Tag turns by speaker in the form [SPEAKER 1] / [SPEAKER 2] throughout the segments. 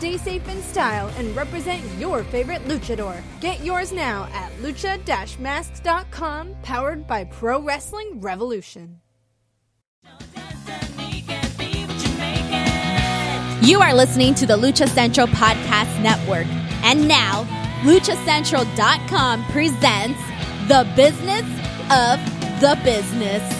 [SPEAKER 1] Stay safe in style and represent your favorite luchador. Get yours now at lucha-masks.com, powered by Pro Wrestling Revolution.
[SPEAKER 2] You are listening to the Lucha Central Podcast Network. And now, luchacentral.com presents The Business of the Business.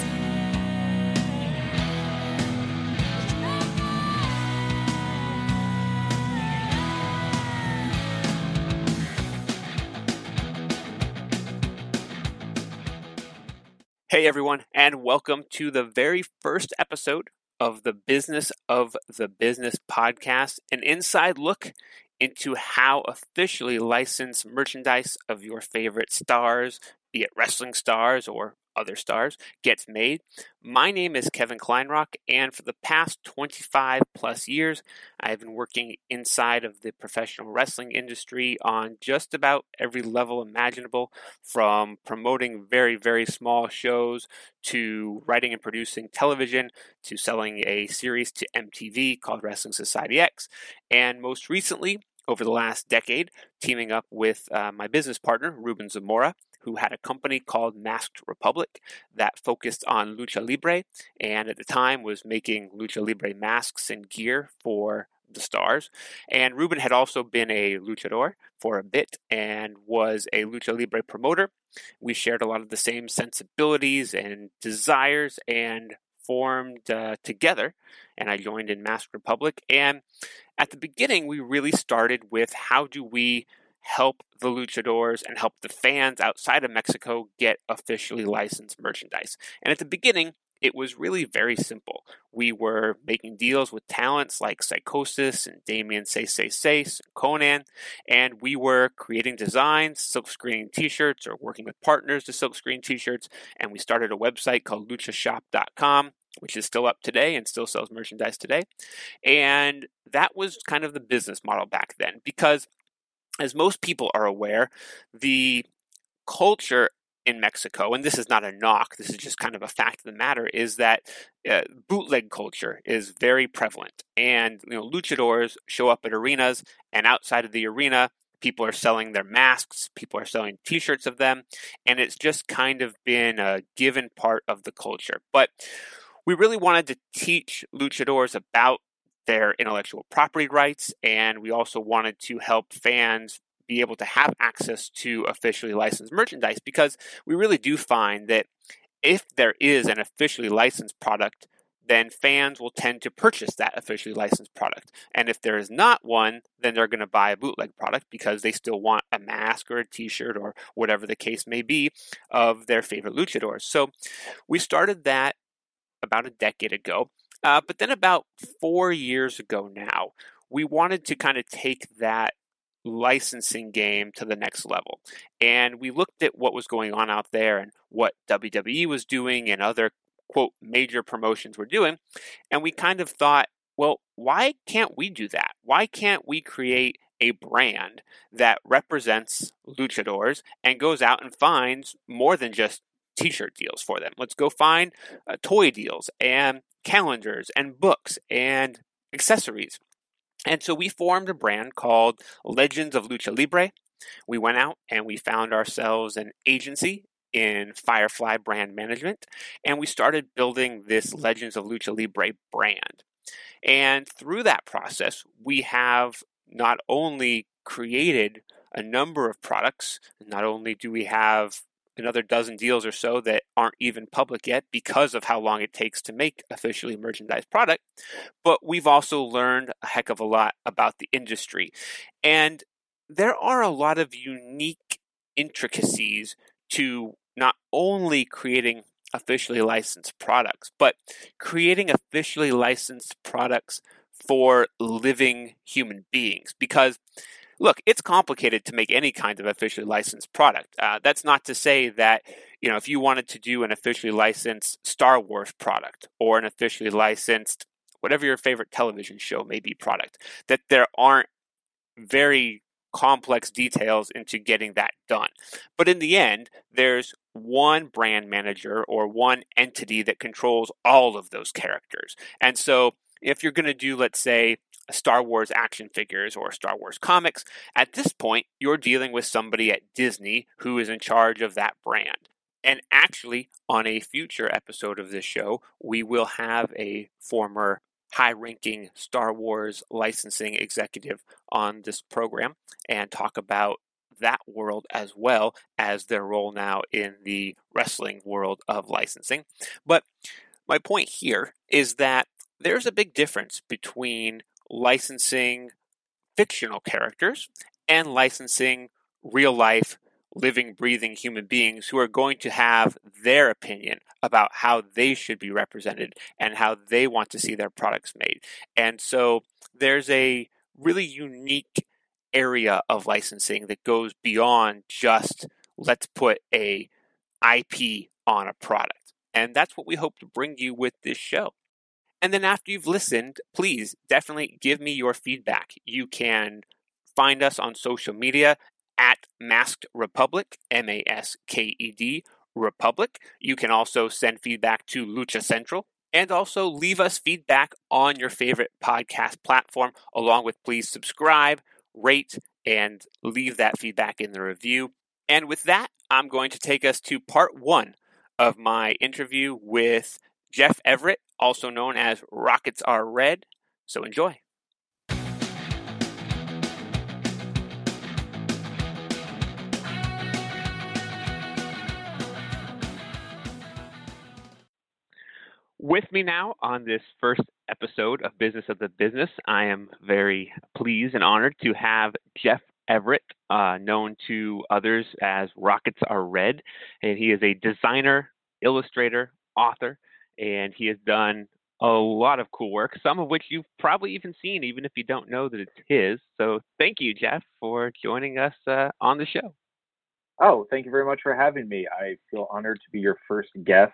[SPEAKER 3] Hey everyone, and welcome to the very first episode of the Business of the Business podcast, an inside look into how officially licensed merchandise of your favorite stars, be it wrestling stars or other stars, gets made. My name is Kevin Kleinrock, and for the past 25 plus years, I've been working inside of the professional wrestling industry on just about every level imaginable, from promoting very, very small shows to writing and producing television to selling a series to MTV called Wrestling Society X, and most recently, over the last decade, teaming up with uh, my business partner, Ruben Zamora, who had a company called Masked Republic that focused on lucha libre and at the time was making lucha libre masks and gear for the stars. And Ruben had also been a luchador for a bit and was a lucha libre promoter. We shared a lot of the same sensibilities and desires and formed uh, together. And I joined in Masked Republic. And at the beginning, we really started with how do we help the luchadors and help the fans outside of Mexico get officially licensed merchandise. And at the beginning, it was really very simple. We were making deals with talents like Psychosis and Damien Seis and Konnan, and we were creating designs, silkscreening t-shirts, or working with partners to silkscreen t-shirts, and we started a website called luchashop.com, which is still up today and still sells merchandise today. And that was kind of the business model back then because as most people are aware, the culture in Mexico, and this is not a knock, this is just kind of a fact of the matter, is that uh, bootleg culture is very prevalent. And, you know, luchadors show up at arenas, and outside of the arena, people are selling their masks, people are selling t shirts of them, and it's just kind of been a given part of the culture. But we really wanted to teach luchadors about their intellectual property rights, and we also wanted to help fans be able to have access to officially licensed merchandise because we really do find that if there is an officially licensed product, then fans will tend to purchase that officially licensed product. And if there is not one, then they're going to buy a bootleg product because they still want a mask or a t shirt or whatever the case may be of their favorite luchadors. So we started that about a decade ago. Uh, but then about four years ago now, we wanted to kind of take that licensing game to the next level. And we looked at what was going on out there and what WWE was doing and other quote major promotions were doing. And we kind of thought, well, why can't we do that? Why can't we create a brand that represents luchadors and goes out and finds more than just t-shirt deals for them. Let's go find uh, toy deals and calendars and books and accessories. And so we formed a brand called Legends of Lucha Libre. We went out and we found ourselves an agency in Firefly Brand Management, and we started building this Legends of Lucha Libre brand. And through that process, we have not only created a number of products, not only do we have another dozen deals or so that aren't even public yet because of how long it takes to make officially merchandise product. But we've also learned a heck of a lot about the industry. And there are a lot of unique intricacies to not only creating officially licensed products, but creating officially licensed products for living human beings. Because
[SPEAKER 4] look, it's complicated to make any kind of officially licensed product. Uh, that's not to say that you know if you wanted to do an officially licensed Star Wars product or an officially licensed whatever your favorite television show may be product, that there aren't very complex details into getting that done. But in the end, there's one brand manager or one entity that controls all of those characters. And so if you're going to do, let's say, Star Wars action figures or Star Wars comics, at this point, you're dealing with somebody at Disney who is in charge of that brand. And actually, on a future episode of this show, we will have a former high ranking Star Wars licensing executive on this program and talk about that world as well as their role now in the wrestling world of licensing. But my point here is that there's a big difference between licensing fictional characters and licensing real life living, breathing human beings who are going to have their opinion about how they should be represented and how they want to see their products made. And so there's a really unique area of licensing that goes beyond just let's put a IP on a product. And that's what we hope to bring you with this show. And then after you've listened, please definitely give me your feedback. You can find us on social media at Masked Republic, M A S K E D Republic. You can also send feedback to Lucha Central and also leave us feedback on your favorite podcast platform, along with please subscribe, rate, and leave that feedback in the review. And with that, I'm going to take us to part one of my interview with Jeff Everett, also known as Rockets Are Red. So enjoy. With me now on this first episode of Business of the Business, I am very pleased and honored to have Jeff Everett, uh, known to others as Rockets Are Red. And he is a designer, illustrator, author, and he has done a lot of cool work, some of which you've probably even seen, even if you don't know that it's his. So thank you, Jeff, for joining us uh, on the show.
[SPEAKER 5] Oh, thank you very much for having me. I feel honored to be your first guest.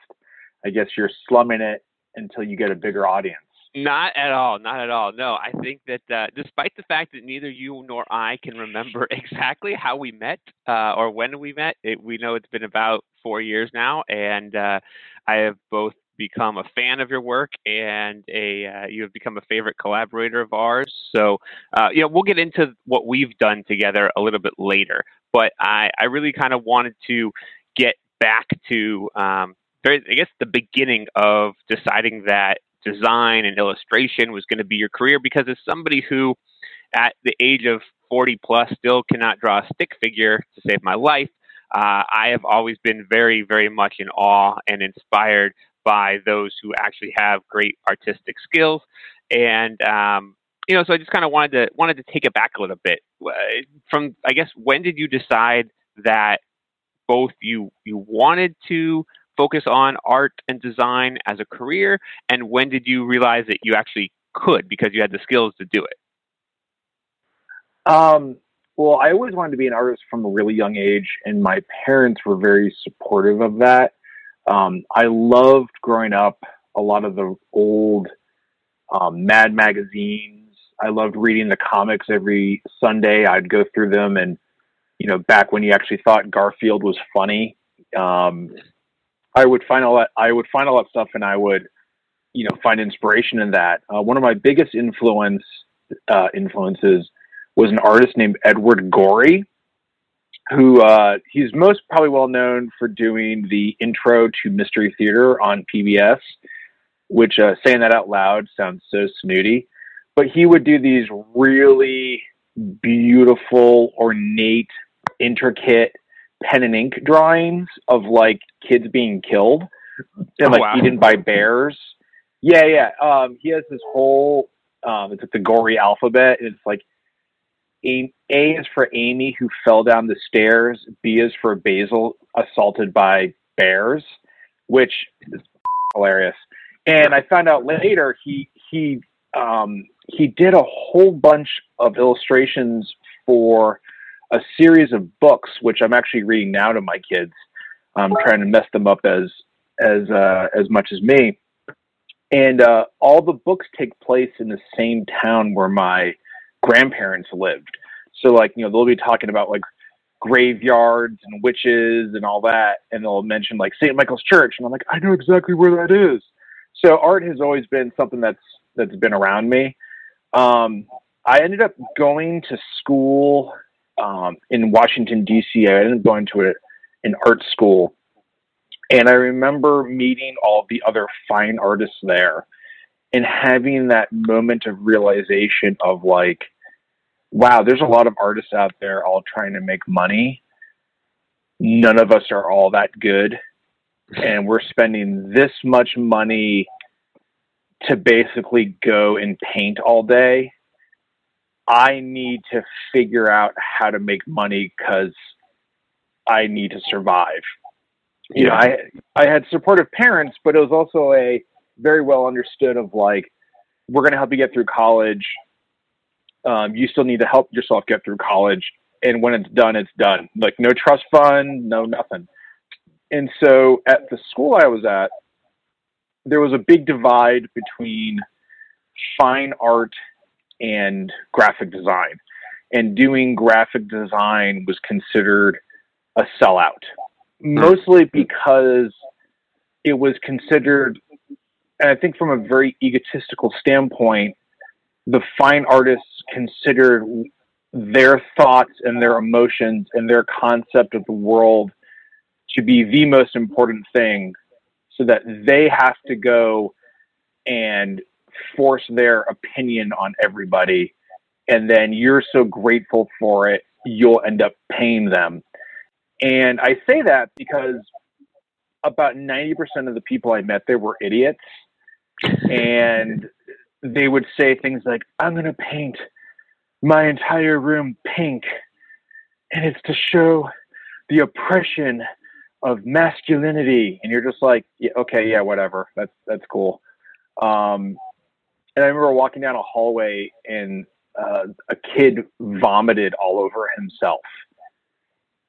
[SPEAKER 5] I guess you're slumming it until you get a bigger audience.
[SPEAKER 4] Not at all. Not at all. No, I think that uh, despite the fact that neither you nor I can remember exactly how we met uh, or when we met, it, we know it's been about four years now, and uh, I have both become a fan of your work and a uh, you have become a favorite collaborator of ours. So uh, you know we'll get into what we've done together a little bit later, but I I really kind of wanted to get back to um, very, I guess, the beginning of deciding that design and illustration was going to be your career because as somebody who, at the age of 40 plus, still cannot draw a stick figure to save my life, uh, I have always been very, very much in awe and inspired by those who actually have great artistic skills. And um, you know, so I just kind of wanted to wanted to take it back a little bit. From I guess when did you decide that both you you wanted to focus on art and design as a career? And when did you realize that you actually could because you had the skills to do it?
[SPEAKER 5] Um, well, I always wanted to be an artist from a really young age, and my parents were very supportive of that. Um, I loved growing up a lot of the old um, Mad magazines. I loved reading the comics every Sunday. I'd go through them, and you know, back when you actually thought Garfield was funny, um, I would find all that I would find all that stuff, and I would, you know, find inspiration in that. Uh, one of my biggest influence uh, influences was an artist named Edward Gorey, who uh, he's most probably well known for doing the intro to Mystery Theater on PBS, which uh, saying that out loud sounds so snooty, but he would do these really beautiful, ornate, intricate pen and ink drawings of like kids being killed and oh, like wow. eaten by bears. Yeah, yeah. Um, he has this whole um, it's like the gory alphabet. And it's like a, is for Amy who fell down the stairs. B is for Basil assaulted by bears, which is hilarious. And I found out later he he um, he did a whole bunch of illustrations for a series of books, which I'm actually reading now to my kids. I'm trying to mess them up as as uh, as much as me. And uh, all the books take place in the same town where my grandparents lived. So like you know they'll be talking about like graveyards and witches and all that, and they'll mention like St. Michael's Church, and I'm like I know exactly where that is. So art has always been something that's that's been around me. Um, I ended up going to school um, in Washington D.C. I ended up going to a, an art school, and I remember meeting all the other fine artists there, and having that moment of realization of like, wow, there's a lot of artists out there all trying to make money. None of us are all that good, and we're spending this much money to basically go and paint all day I need to figure out how to make money because I need to survive. Yeah. You know, I I had supportive parents, but it was also a very well understood of like, we're going to help you get through college. Um, you still need to help yourself get through college, and when it's done, it's done. Like no trust fund, no nothing. And so at the school I was at, there was a big divide between fine art and graphic design. And doing graphic design was considered a sellout, mostly because it was considered, and I think from a very egotistical standpoint, the fine artists considered their thoughts and their emotions and their concept of the world to be the most important thing so that they have to go and force their opinion on everybody. And then you're so grateful for it you'll end up paying them. And i say that because about 90% of the people i met there were idiots. And they would say things like i'm going to paint my entire room pink and it's to show the oppression of masculinity and you're just like yeah, okay yeah whatever that's that's cool um, and I remember walking down a hallway and uh, a kid vomited all over himself.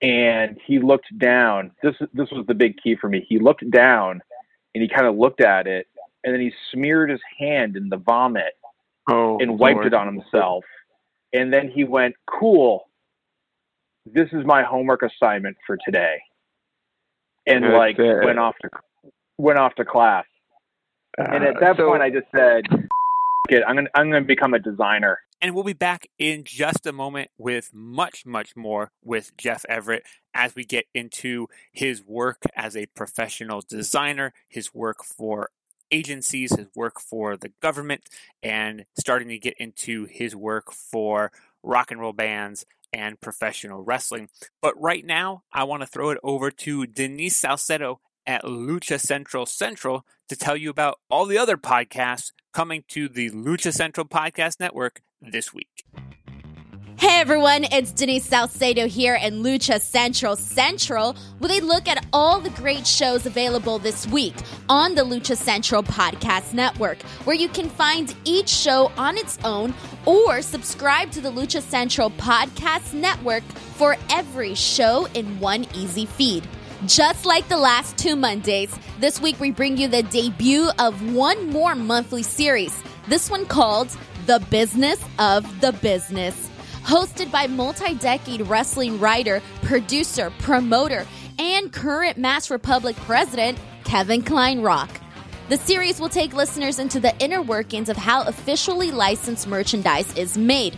[SPEAKER 5] And he looked down. This this was the big key for me. He looked down and he kind of looked at it, and then he smeared his hand in the vomit oh, and wiped Lord. it on himself. And then he went, "Cool, this is my homework assignment for today," and That's like it. went off to went off to class. Uh, and at that so, point, I just said, it. I'm gonna I'm gonna become a designer.
[SPEAKER 4] And we'll be back in just a moment with much, much more with Jeff Everett as we get into his work as a professional designer, his work for agencies, his work for the government, and starting to get into his work for rock and roll bands and professional wrestling. But right now, I want to throw it over to Denise Salcedo at Lucha Central Central to tell you about all the other podcasts coming to the Lucha Central Podcast Network this week.
[SPEAKER 2] Hey everyone, it's Denise Salcedo here in Lucha Central Central with a look at all the great shows available this week on the Lucha Central Podcast Network, where you can find each show on its own or subscribe to the Lucha Central Podcast Network for every show in one easy feed. Just like the last two Mondays, this week we bring you the debut of one more monthly series. This one called The Business of the Business. Hosted by multi decade wrestling writer, producer, promoter, and current Masked Republic president, Kevin Kleinrock. The series will take listeners into the inner workings of how officially licensed merchandise is made.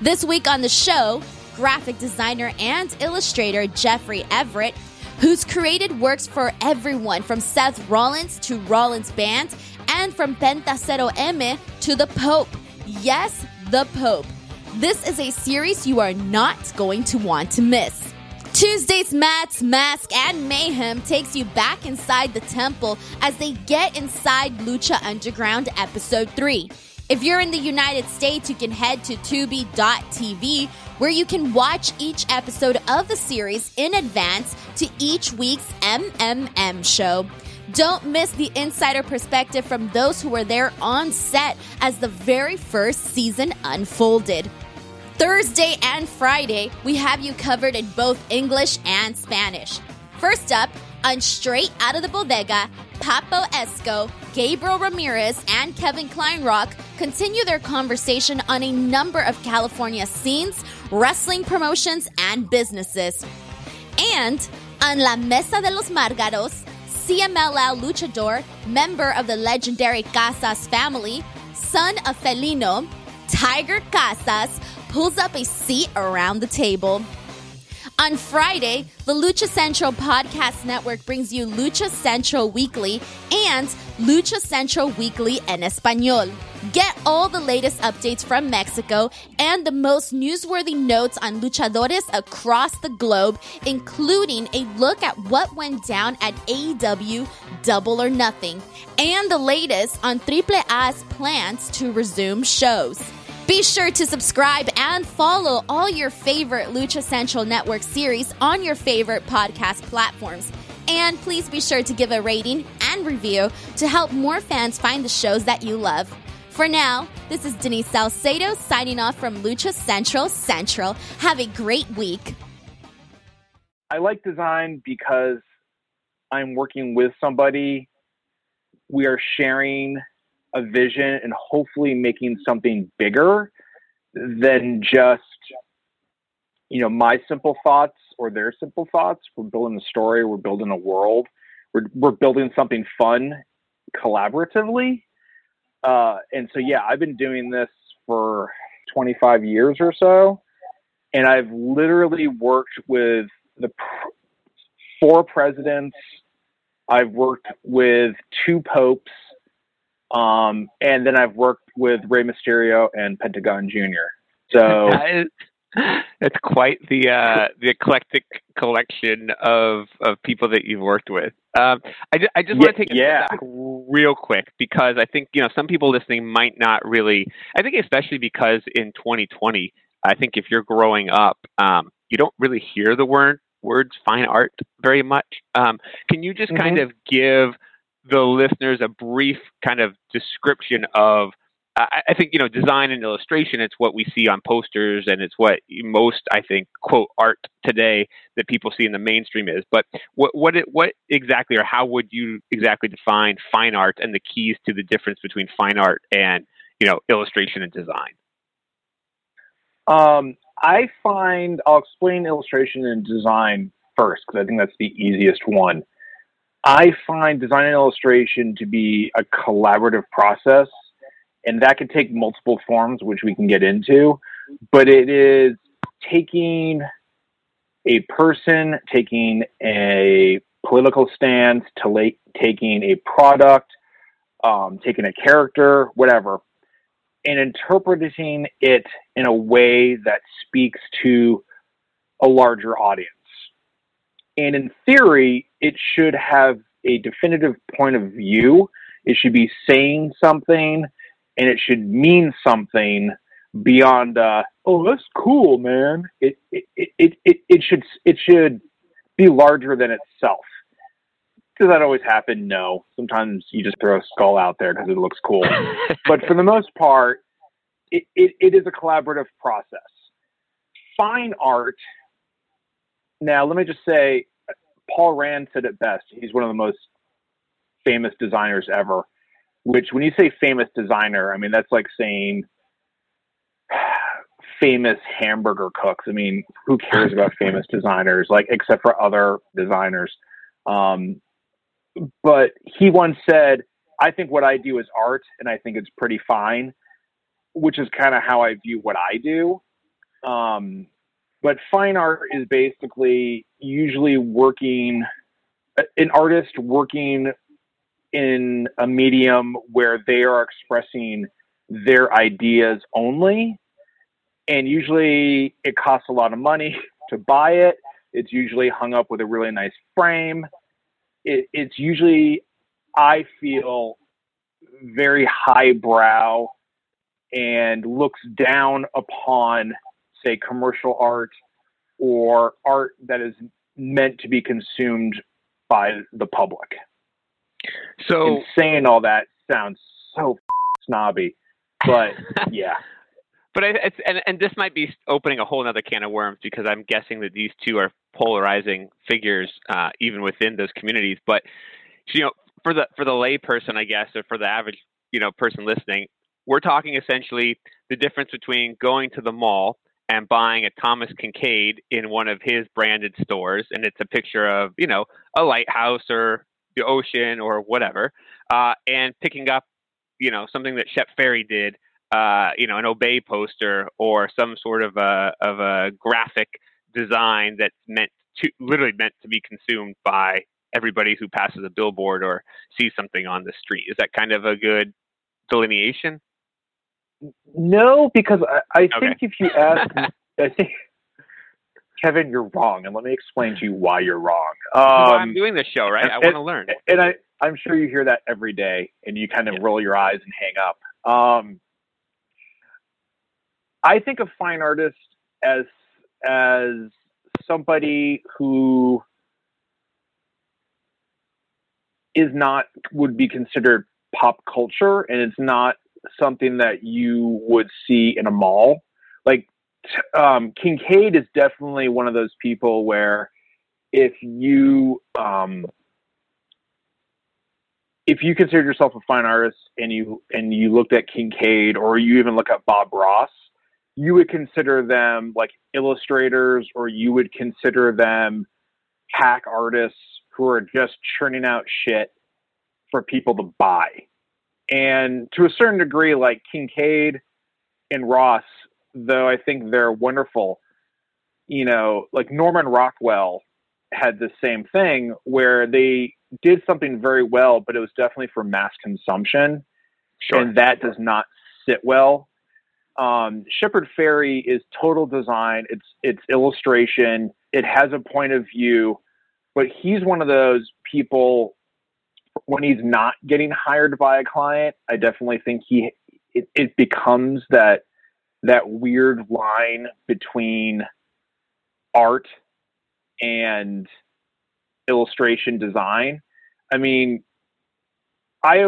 [SPEAKER 2] This week on the show, graphic designer and illustrator Jeffrey Everett who's created works for everyone from Seth Rollins to Rollins Band and from Pentacero M to the Pope. Yes, the Pope. This is a series you are not going to want to miss. Tuesday's Mats, Mask, and Mayhem takes you back inside the temple as they get inside Lucha Underground Episode 3. If you're in the United States, you can head to Tubi.tv where you can watch each episode of the series in advance to each week's MMM show. Don't miss the insider perspective from those who were there on set as the very first season unfolded. Thursday and Friday, we have you covered in both English and Spanish. First up, on Straight Out of the Bodega, Papo Esco, Gabriel Ramirez, and Kevin Kleinrock continue their conversation on a number of California scenes, wrestling promotions, and businesses. And on La Mesa de los Margaros, CMLL luchador, member of the legendary Casas family, son of Felino, Tiger Casas, pulls up a seat around the table. On Friday, the Lucha Central Podcast Network brings you Lucha Central Weekly and Lucha Central Weekly en Español. Get all the latest updates from Mexico and the most newsworthy notes on luchadores across the globe, including a look at what went down at AEW Double or Nothing and the latest on Triple A's plans to resume shows. Be sure to subscribe and follow all your favorite Lucha Central Network series on your favorite podcast platforms. And please be sure to give a rating and review to help more fans find the shows that you love. For now, this is Denise Salcedo signing off from Lucha Central Central. Have a great week.
[SPEAKER 5] I like design because I'm working with somebody. We are sharing a vision and hopefully making something bigger than just you know my simple thoughts or their simple thoughts. We're building a story we're building a world we're, we're building something fun collaboratively. Uh, and so yeah i've been doing this for 25 years or so and i've literally worked with the pr- four presidents. I've worked with two popes um, and then I've worked with Rey Mysterio and Pentagon Jr. So
[SPEAKER 4] it's quite the uh, the eclectic collection of of people that you've worked with. Um, I, just, I just want to take a
[SPEAKER 5] yeah.
[SPEAKER 4] step back real quick because I think you know some people listening might not really. I think especially because in 2020, I think if you're growing up, um, you don't really hear the word words fine art very much. Um, can you just mm-hmm. kind of give the listeners a brief kind of description of I think you know design and illustration. It's what we see on posters, and it's what most I think quote art today that people see in the mainstream is. But what what it, what exactly, or how would you exactly define fine art and the keys to the difference between fine art and you know illustration and design?
[SPEAKER 5] Um, I find I'll explain illustration and design first because I think that's the easiest one. I find design and illustration to be a collaborative process, and that can take multiple forms, which we can get into. But it is taking a person, taking a political stance, to late, taking a product, um, taking a character, whatever, and interpreting it in a way that speaks to a larger audience. And in theory, it should have a definitive point of view. It should be saying something and it should mean something beyond uh, oh that's cool man. It it, it it it should it should be larger than itself. Does that always happen? No. Sometimes you just throw a skull out there because it looks cool. But for the most part it, it, it is a collaborative process. Fine art now, let me just say, Paul Rand said it best. He's one of the most famous designers ever. Which, when you say famous designer, I mean that's like saying famous hamburger cooks. I mean, who cares about famous designers? Like, except for other designers. Um, but he once said, "I think what I do is art, and I think it's pretty fine," which is kind of how I view what I do. Um, but fine art is basically usually working an artist working in a medium where they are expressing their ideas only. And usually it costs a lot of money to buy it. It's usually hung up with a really nice frame. It, it's usually i feel very highbrow and looks down upon say commercial art or art that is meant to be consumed by the public.
[SPEAKER 4] So
[SPEAKER 5] and saying all that sounds so snobby, but yeah.
[SPEAKER 4] but I, it's, and and this might be opening a whole other can of worms because I'm guessing that these two are polarizing figures uh, even within those communities. But you know, for the for the layperson, I guess, or for the average you know person listening, we're talking essentially the difference between going to the mall and buying a Thomas Kinkade in one of his branded stores, and it's a picture of you know a lighthouse or the ocean or whatever, uh, and picking up you know something that Shep Fairey did, uh, you know an Obey poster or some sort of a of a graphic design that's meant to literally meant to be consumed by everybody who passes a billboard or sees something on the street. Is that kind of a good delineation?
[SPEAKER 5] No, because I, I okay. think if you ask, I think Kevin, you're wrong, and let me explain to you why you're wrong. Um,
[SPEAKER 4] well, I'm doing this show, right? I want to learn,
[SPEAKER 5] and I, I'm sure you hear that every day, and you kind of yeah. roll your eyes and hang up. Um, I think of fine artist as as somebody who is not would be considered pop culture, and it's not something that you would see in a mall. Like um, Kinkade is definitely one of those people where if you um, if you consider yourself a fine artist and you and you looked at Kinkade or you even look at Bob Ross, you would consider them like illustrators or you would consider them hack artists who are just churning out shit for people to buy. And to a certain degree, like Kinkade and Ross, though I think they're wonderful, you know, like Norman Rockwell had the same thing where they did something very well, but it was definitely for mass consumption. Sure. And that does not sit well. Um, Shepard Fairey is total design. It's it's illustration. It has a point of view, but he's one of those people when he's not getting hired by a client, I definitely think he it, it becomes that that weird line between art and illustration design. I mean, I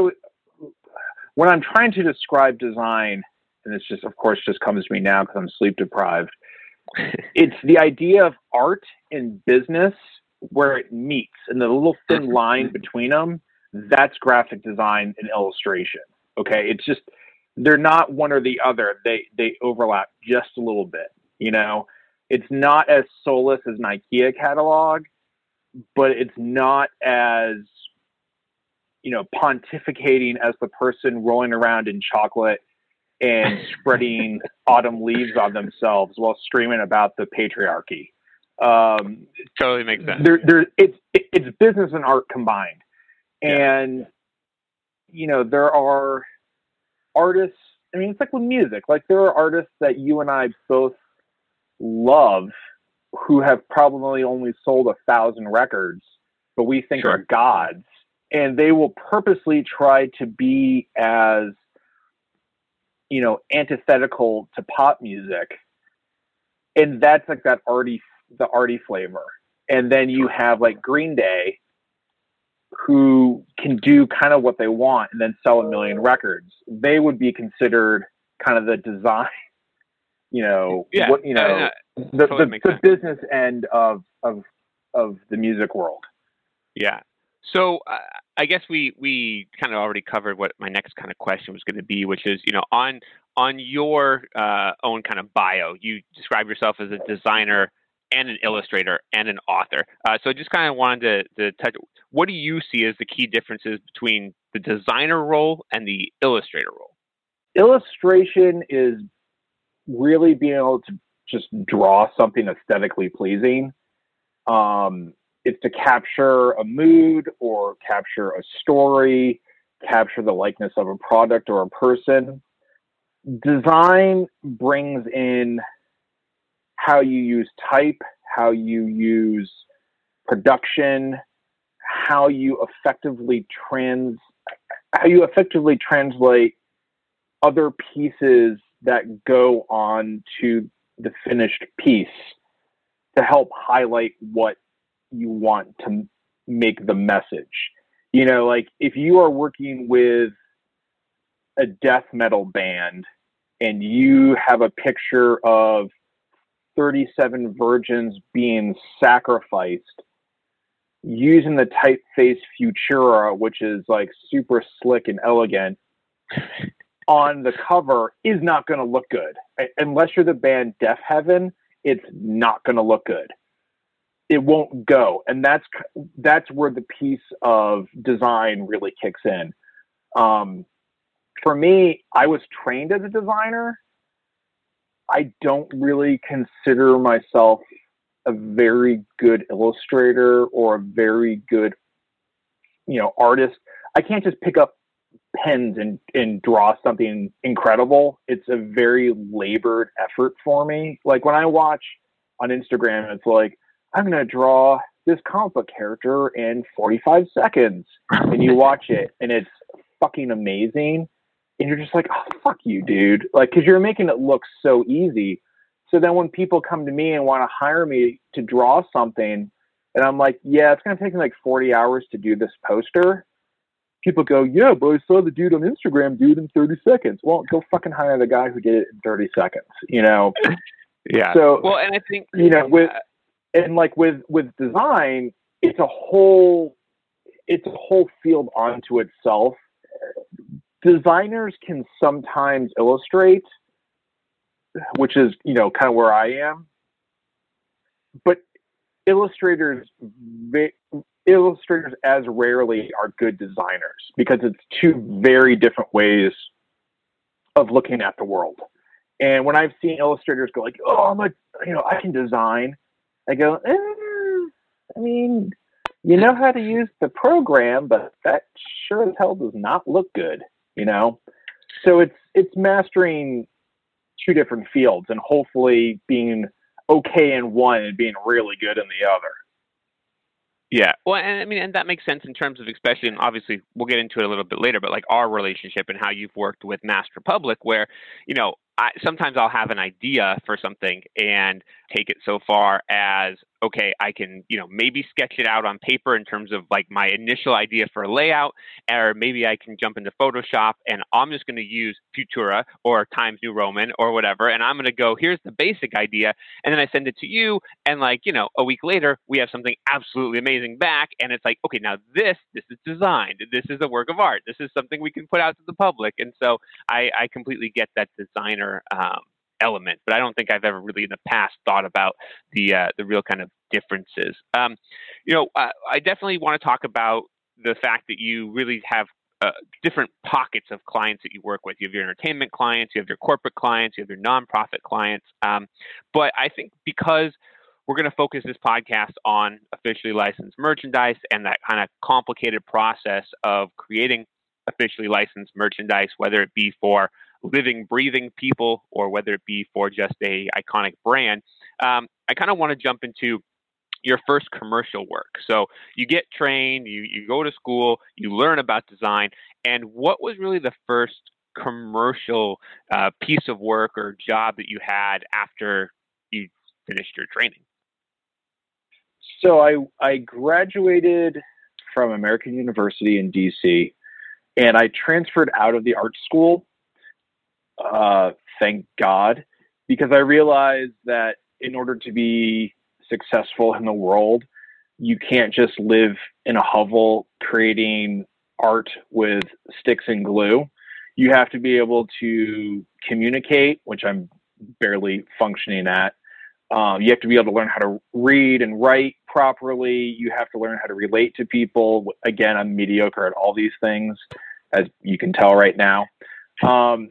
[SPEAKER 5] when I'm trying to describe design, and it's just, of course, just comes to me now because I'm sleep deprived. it's the idea of art and business where it meets, and the little thin line between them that's graphic design and illustration. Okay, it's just they're not one or the other. They they overlap just a little bit. You know, it's not as soulless as an IKEA catalog, but it's not as you know pontificating as the person rolling around in chocolate and spreading autumn leaves on themselves while screaming about the patriarchy. Um,
[SPEAKER 4] totally makes sense.
[SPEAKER 5] There, there, it's it's business and art combined. And, yeah. you know, there are artists, I mean, it's like with music, like there are artists that you and I both love who have probably only sold a thousand records, but we think sure. are gods. And they will purposely try to be as, you know, antithetical to pop music. And that's like that arty, the arty flavor. And then you have like Green Day, who can do kind of what they want and then sell a million records. They would be considered kind of the design, you know,
[SPEAKER 4] yeah,
[SPEAKER 5] what you know, the, totally the, the business end of of of the music world.
[SPEAKER 4] Yeah. So uh, I guess we we kind of already covered what my next kind of question was going to be, which is you know on on your uh, own kind of bio, you describe yourself as a designer and an illustrator and an author. Uh, so I just kind of wanted to, to touch. What do you see as the key differences between the designer role and the illustrator role?
[SPEAKER 5] Illustration is really being able to just draw something aesthetically pleasing. Um, it's to capture a mood or capture a story, capture the likeness of a product or a person. Design brings in how you use type, how you use production, how you effectively trans how you effectively translate other pieces that go on to the finished piece to help highlight what you want to make the message. You know, like if you are working with a death metal band and you have a picture of 37 virgins being sacrificed using the typeface Futura, which is like super slick and elegant, on the cover is not going to look good. Unless you're the band Deafheaven, it's not going to look good. It won't go, and that's that's where the piece of design really kicks in. Um, for me, I was trained as a designer. I don't really consider myself a very good illustrator or a very good, you know, artist. I can't just pick up pens and, and draw something incredible. It's a very labored effort for me. Like when I watch on Instagram, it's like, I'm going to draw this comic book character in 45 seconds. And you watch it and it's fucking amazing. And you're just like, oh, fuck you, dude. Like, cause you're making it look so easy. So then when people come to me and want to hire me to draw something, and I'm like, yeah, it's going to take me like 40 hours to do this poster. People go, yeah, but I saw the dude on Instagram do it in 30 seconds. Well, go fucking hire the guy who did it in 30 seconds, you know?
[SPEAKER 4] yeah.
[SPEAKER 5] So,
[SPEAKER 4] well, and I think,
[SPEAKER 5] you know, with, and like with, with design, it's a whole, it's a whole field onto itself. Designers can sometimes illustrate which is you know kind of where I am. But illustrators, illustrators as rarely are good designers because it's two very different ways of looking at the world. And when I've seen illustrators go like, "Oh, I'm a, you know, I can design," I go, eh, "I mean, you know how to use the program, but that sure as hell does not look good," you know. So it's it's mastering two different fields and hopefully being okay in one and being really good in the other.
[SPEAKER 4] Yeah, well, and I mean, and that makes sense in terms of especially, and obviously we'll get into it a little bit later, but like our relationship and how you've worked with Masked Republic, where you know I, sometimes I'll have an idea for something and take it so far as okay, I can, you know, maybe sketch it out on paper in terms of like my initial idea for a layout, or maybe I can jump into Photoshop and I'm just going to use Futura or Times New Roman or whatever, and I'm going to go, here's the basic idea, and then I send it to you, and like, you know, a week later, we have something absolutely amazing back, and it's like, okay, now this, this is designed, this is a work of art, this is something we can put out to the public, and so I, I completely get that designer um, element, but I don't think I've ever really in the past thought about the uh, the real kind of differences. Um, you know, I, I definitely want to talk about the fact that you really have uh, different pockets of clients that you work with. You have your entertainment clients, you have your corporate clients, you have your nonprofit clients. Um, but I think because we're going to focus this podcast on officially licensed merchandise and that kind of complicated process of creating officially licensed merchandise, whether it be for living, breathing people or whether it be for just a iconic brand. Um, I kind of want to jump into your first commercial work. So you get trained, you, you go to school, you learn about design, and what was really the first commercial uh, piece of work or job that you had after you finished your training?
[SPEAKER 5] So I I graduated from American University in DC, and I transferred out of the art school uh, thank God, because I realized that in order to be successful in the world, you can't just live in a hovel creating art with sticks and glue. You have to be able to communicate, which I'm barely functioning at. Um, you have to be able to learn how to read and write properly. You have to learn how to relate to people. Again, I'm mediocre at all these things, as you can tell right now. Um,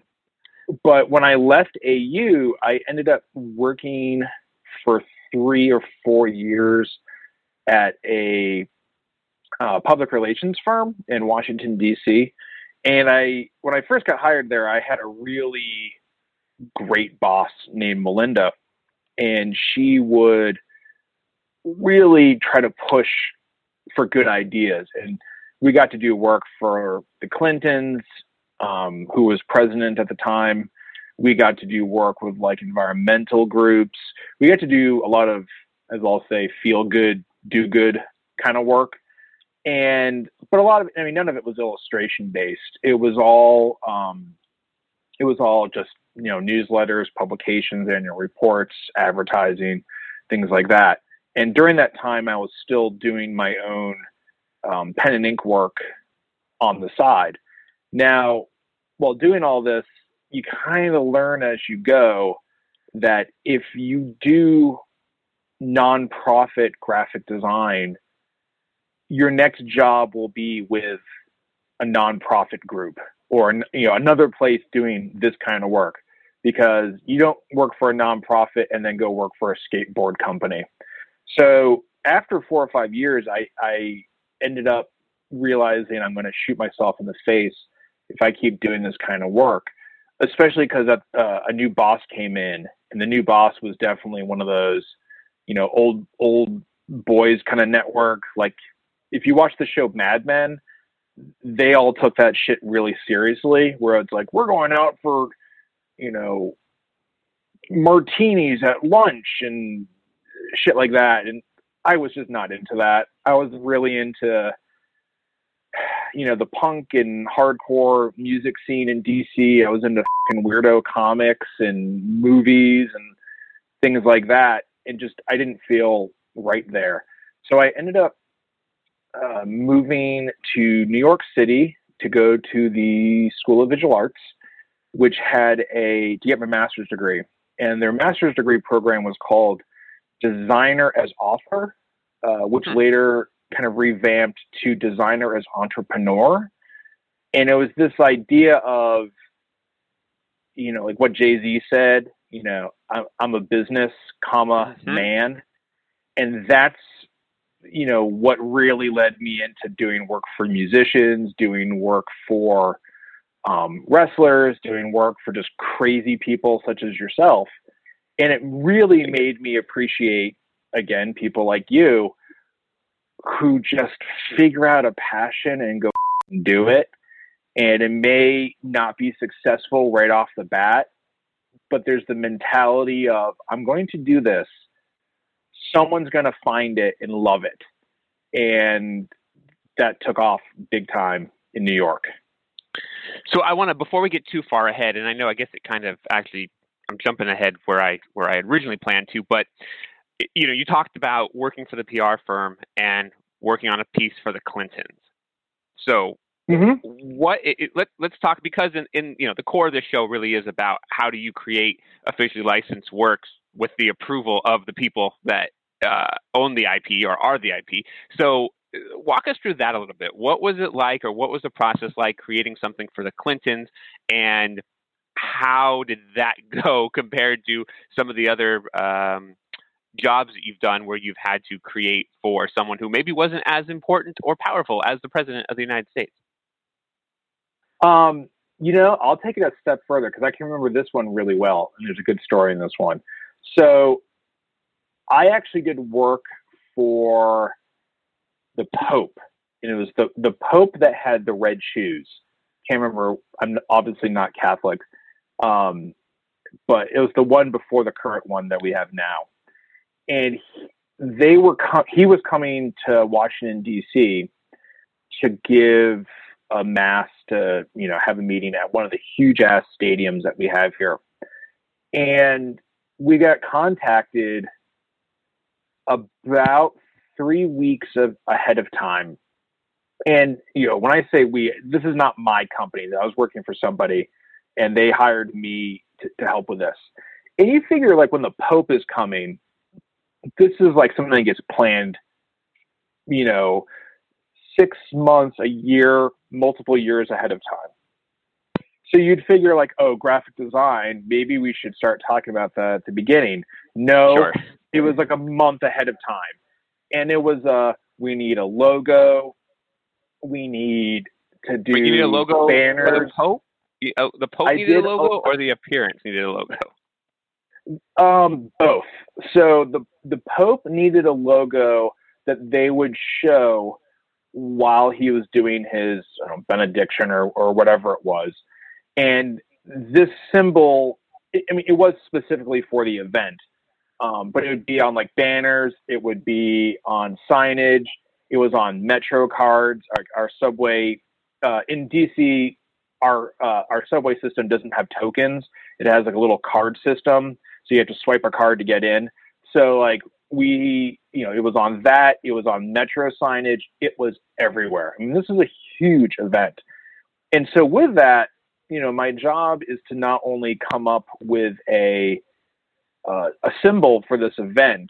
[SPEAKER 5] but when I left AU, I ended up working for three or four years at a uh, public relations firm in Washington D.C. And I, when I first got hired there, I had a really great boss named Melinda, and she would really try to push for good ideas. And we got to do work for the Clintons, um, who was president at the time. We got to do work with like environmental groups. We got to do a lot of, as I'll say, feel good, do good kind of work. And, but a lot of, I mean, none of it was illustration based. It was all, um, it was all just you know, newsletters, publications, annual reports, advertising, things like that. And during that time, I was still doing my own um, pen and ink work on the side. Now, while doing all this, you kind of learn as you go that if you do nonprofit graphic design, your next job will be with a nonprofit group or you know another place doing this kind of work because you don't work for a nonprofit and then go work for a skateboard company. So after four or five years, I, I ended up realizing I'm going to shoot myself in the face if I keep doing this kind of work, especially because uh, a new boss came in, and the new boss was definitely one of those, you know, old old boys kind of network. Like if you watch the show Mad Men, they all took that shit really seriously. Where it's like we're going out for, you know, martinis at lunch and shit like that, and I was just not into that. I was really into you know the punk and hardcore music scene in DC. I was into fucking weirdo comics and movies and things like that, and just I didn't feel right there. So I ended up uh, moving to New York City to go to the School of Visual Arts, which had a to get my master's degree, and their master's degree program was called Designer as Author, uh, which hmm. later kind of revamped to designer as entrepreneur. And it was this idea of, you know, like what Jay Z said, you know, I'm, I'm a business, comma, mm-hmm. man. And that's, you know, what really led me into doing work for musicians, doing work for um, wrestlers, doing work for just crazy people such as yourself. And it really made me appreciate, again, people like you who just figure out a passion and go do it. And it may not be successful right off the bat, but there's the mentality of, I'm going to do this. Someone's going to find it and love it. And that took off big time in New York.
[SPEAKER 4] So I want to before we get too far ahead, and I know I guess it kind of actually I'm jumping ahead where I where I originally planned to, but you know, you talked about working for the PR firm and working on a piece for the Clintons. So, mm-hmm. what? It, it, let let's talk because in, in you know the core of this show really is about how do you create officially licensed works with the approval of the people that uh, own the IP or are the IP. So, uh, walk us through that a little bit. What was it like, or what was the process like creating something for the Clintons, and how did that go compared to some of the other um, jobs that you've done where you've had to create for someone who maybe wasn't as important or powerful as the president of the United States?
[SPEAKER 5] Um, you know, I'll take it a step further because I can remember this one really well, and there's a good story in this one. So, I actually did work for the Pope, and it was the the Pope that had the red shoes. Can't remember. I'm obviously not Catholic, um, but it was the one before the current one that we have now and they were com- he was coming to Washington D.C. to give a mass to you know have a meeting at one of the huge ass stadiums that we have here, and we got contacted about three weeks of ahead of time. And you know, when I say we, this is not my company. I was working for somebody, and they hired me to, to help with this. And you figure, like, when the Pope is coming, this is like something that gets planned, you know, six months, a year, multiple years ahead of time. So you'd figure like, oh, graphic design, maybe we should start talking about that at the beginning. No, sure. it was like a month ahead of time. And it was uh we need a logo, we need to do
[SPEAKER 4] you need a logo
[SPEAKER 5] banners.
[SPEAKER 4] For the Pope? Oh, the Pope I needed a logo, or the appearance needed a logo?
[SPEAKER 5] Um, both. So the the Pope needed a logo that they would show while he was doing his know, benediction or or whatever it was, and this symbol. I mean, it was specifically for the event, um, but it would be on like banners. It would be on signage. It was on Metro cards, our, our subway uh, in DC. our uh, our subway system doesn't have tokens. It has like a little card system, so you have to swipe a card to get in. So like we, you know, it was on that. It was on metro signage. It was everywhere. I mean, this is a huge event, and so with that, you know, my job is to not only come up with a uh, a symbol for this event,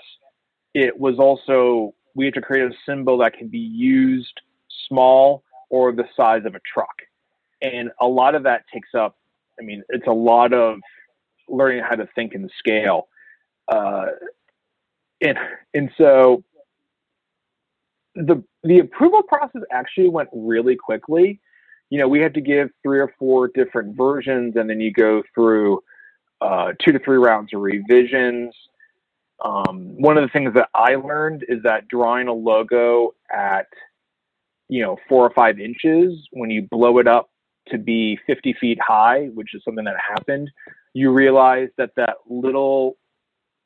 [SPEAKER 5] it was also we had to create a symbol that can be used small or the size of a truck. And a lot of that takes up, I mean, it's a lot of learning how to think and scale. Uh, and, and so the, the approval process actually went really quickly. You know, we had to give three or four different versions, and then you go through uh, two to three rounds of revisions. Um, one of the things that I learned is that drawing a logo at you know four or five inches when you blow it up to be 50 feet high, which is something that happened, you realize that that little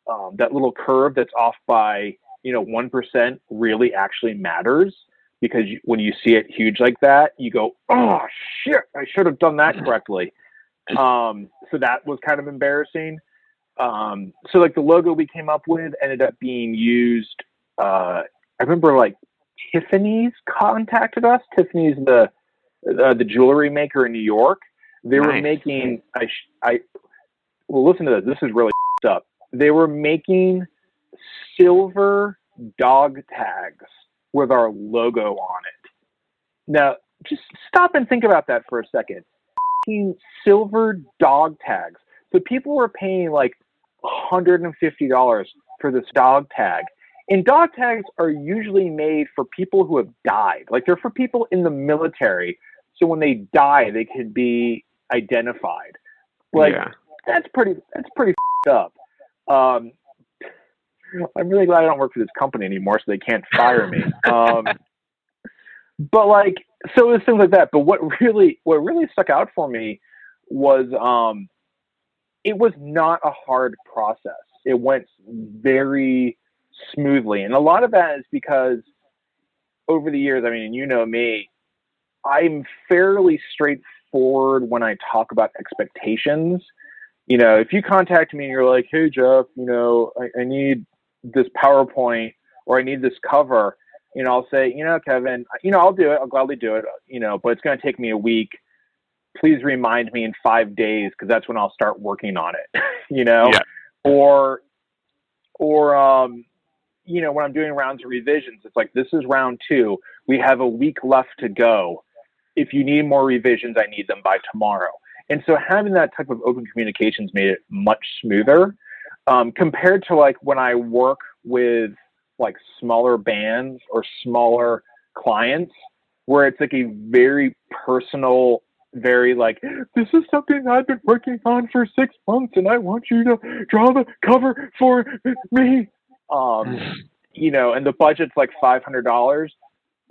[SPEAKER 5] um, that little curve that's off by you know one percent really actually matters because you, when you see it huge like that, you go, oh shit, I should have done that correctly. Um, so that was kind of embarrassing. Um, so like the logo we came up with ended up being used. Uh, I remember like Tiffany's contacted us. Tiffany's the uh, the jewelry maker in New York. They nice. were making I I well listen to this. This is really up. They were making silver dog tags with our logo on it. Now, just stop and think about that for a second. Silver dog tags. So people were paying like $150 for this dog tag. And dog tags are usually made for people who have died. Like they're for people in the military. So when they die, they can be identified. Like yeah. That's pretty that's pretty up. Um, I'm really glad I don't work for this company anymore, so they can't fire me. Um, but like, so it was things like that. But what really, what really stuck out for me was, um, it was not a hard process. It went very smoothly, and a lot of that is because over the years, I mean, you know me, I'm fairly straightforward when I talk about expectations. You know, if you contact me and you're like, "Hey Jeff, you know, I, I need this PowerPoint or I need this cover," you know, I'll say, you know, Kevin, you know, I'll do it. I'll gladly do it. You know, but it's going to take me a week. Please remind me in five days because that's when I'll start working on it. you know, yeah. or or um, you know, when I'm doing rounds of revisions, it's like this is round two. We have a week left to go. If you need more revisions, I need them by tomorrow. And so having that type of open communications made it much smoother um, compared to like when I work with like smaller bands or smaller clients where it's like a very personal very like this is something I've been working on for six months and I want you to draw the cover for me. Um, you know, and the budget's like five hundred dollars.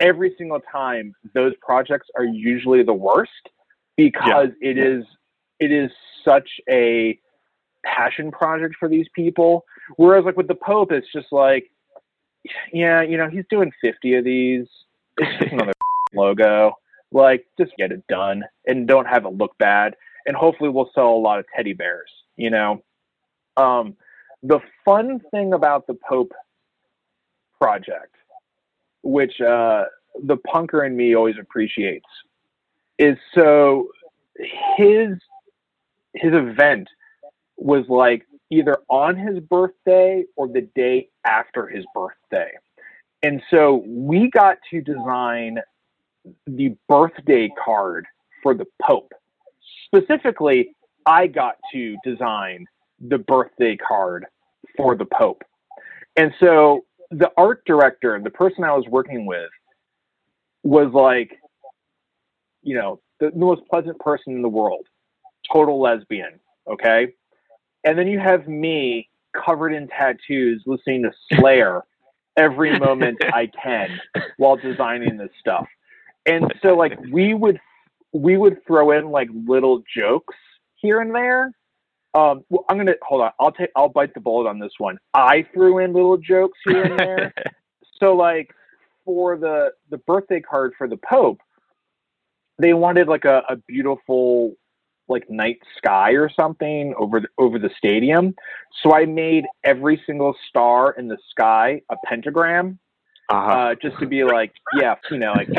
[SPEAKER 5] Every single time, those projects are usually the worst because yeah. it is it is such a passion project for these people. Whereas like with the Pope, it's just like yeah, you know, he's doing 50 of these. It's just another logo. Like, just get it done and don't have it look bad. And hopefully we'll sell a lot of teddy bears, you know? Um, the fun thing about the Pope project, which uh, the punker in me always appreciates, is so his his event was like either on his birthday or the day after his birthday. And so we got to design the birthday card for the Pope. Specifically, I got to design the birthday card for the Pope. And so the art director, the person I was working with, was like, you know, the, the most pleasant person in the world, total lesbian, okay? And then you have me covered in tattoos listening to Slayer every moment I can while designing this stuff. And so like we would we would throw in like little jokes here and there. Um, well, I'm gonna hold on. I'll take. I'll bite the bullet on this one. I threw in little jokes here and there. so, like for the the birthday card for the Pope, they wanted like a, a beautiful like night sky or something over the, over the stadium. So I made every single star in the sky a pentagram,
[SPEAKER 4] Uh-huh.
[SPEAKER 5] uh, just to be like, yeah, you know, like.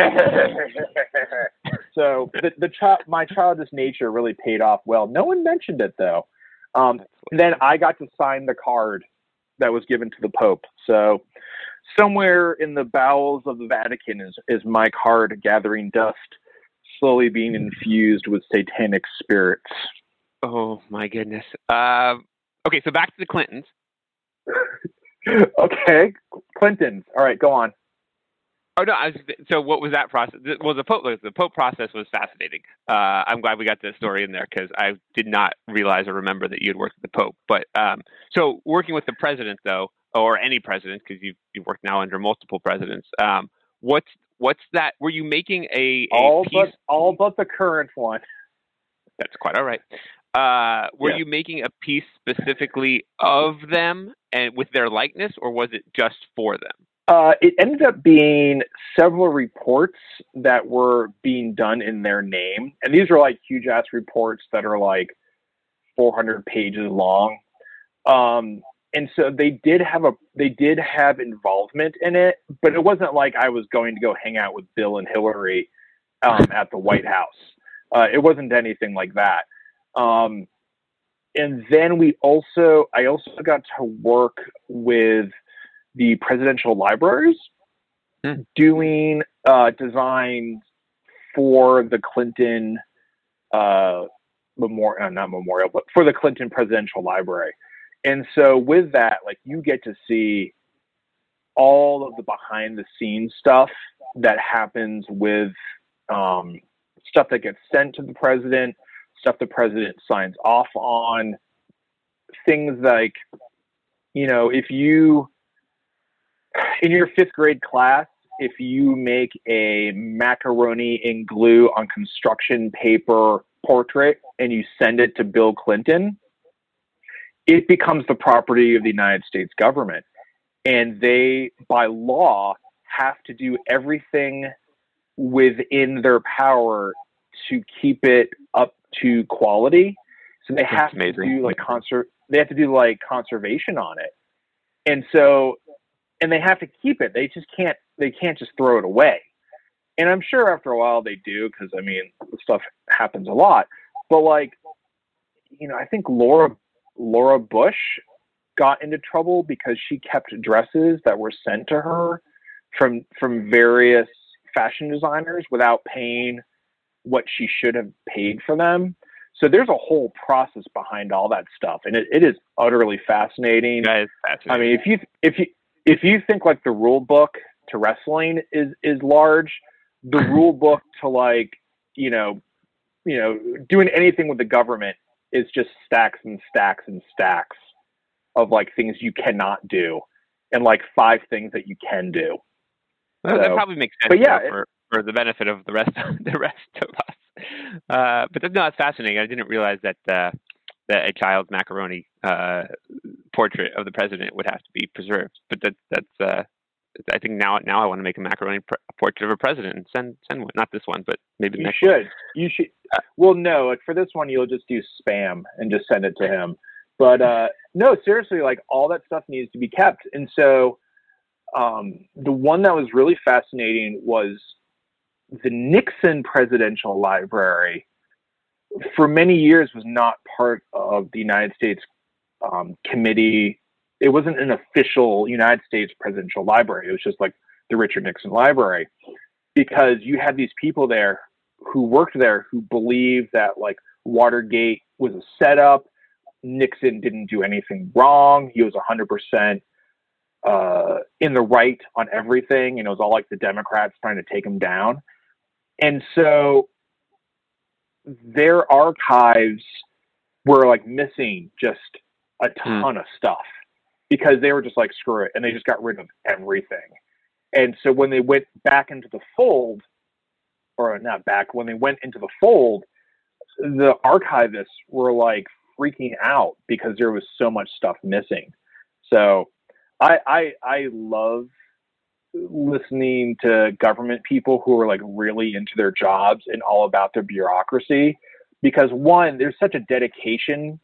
[SPEAKER 5] so the the child, my childish nature really paid off well. No one mentioned it though. Um, and then I got to sign the card that was given to the Pope. So somewhere in the bowels of the Vatican is is my card gathering dust, slowly being infused with satanic spirits.
[SPEAKER 4] oh my goodness. Um, okay, so back to the Clintons.
[SPEAKER 5] okay, Clinton's. All right, go on.
[SPEAKER 4] Oh no! I was, so what was that process? Well, the Pope the Pope process was fascinating. Uh, I'm glad we got the story in there because I did not realize or remember that you had worked with the Pope. But um, so working with the president, though, or any president, because you've you've worked now under multiple presidents. Um, what's what's that? Were you making a, a
[SPEAKER 5] All
[SPEAKER 4] piece?
[SPEAKER 5] but all but the current one.
[SPEAKER 4] That's quite all right. Uh, were
[SPEAKER 5] Yeah.
[SPEAKER 4] you making a piece specifically of them and with their likeness, or was it just for them?
[SPEAKER 5] Uh, it ended up being several reports that were being done in their name, and these are like huge ass reports that are like 400 pages long. Um, and so they did have a they did have involvement in it, but it wasn't like I was going to go hang out with Bill and Hillary um, at the White House. Uh, it wasn't anything like that. Um, and then we also I also got to work with the presidential libraries
[SPEAKER 4] Hmm.
[SPEAKER 5] doing uh, designs for the Clinton uh, memorial, not memorial, but for the Clinton Presidential Library. And so with that, like you get to see all of the behind the scenes stuff that happens with um, stuff that gets sent to the president, stuff the president signs off on, things like, you know, if you in your fifth grade class, if you make a macaroni and glue on construction paper portrait and you send it to Bill Clinton, it becomes the property of the United States government. And they, by law, have to do everything within their power to keep it up to quality. So they have to do like conser- they have to do like conservation on it. And so and they have to keep it. They just can't they can't just throw it away. And I'm sure after a while they do because I mean stuff happens a lot. But like you know, I think Laura Laura Bush got into trouble because she kept dresses that were sent to her from from various fashion designers without paying what she should have paid for them. So there's a whole process behind all that stuff, and it, it is utterly fascinating.
[SPEAKER 4] That is
[SPEAKER 5] I mean, if you if you if you think like the rule book to wrestling is is large, the rule book to like you know you know doing anything with the government is just stacks and stacks and stacks of like things you cannot do and like five things that you can do.
[SPEAKER 4] Well, that probably makes sense
[SPEAKER 5] but yeah,
[SPEAKER 4] though, for for the benefit of the rest the rest of us. Uh, but that, no, it's fascinating. I didn't realize that uh, that a child's macaroni uh, portrait of the president would have to be preserved. But that that's uh, I think now now I want to make a macaroni pr- portrait of a president and send send one. Not this one, but maybe the
[SPEAKER 5] You
[SPEAKER 4] next one.
[SPEAKER 5] should. You should. Well, no. Like for this one, you'll just do spam and just send it to him. But uh, no, seriously, like all that stuff needs to be kept. And so, um, the one that was really fascinating was the Nixon Presidential Library. For many years, was not part of the United States um, Committee. It wasn't an official United States Presidential Library. It was just like the Richard Nixon Library, because you had these people there who worked there who believed that like Watergate was a setup. Nixon didn't do anything wrong. He was 100% uh, in the right on everything. And it was all like the Democrats trying to take him down. And so their archives were like missing just a ton of stuff because they were just like, screw it. And they just got rid of everything. And so when they went back into the fold, or not back, when they went into the fold, the archivists were like freaking out because there was so much stuff missing. So I I, I love listening to government people who are like really into their jobs and all about their bureaucracy because one, there's such a dedication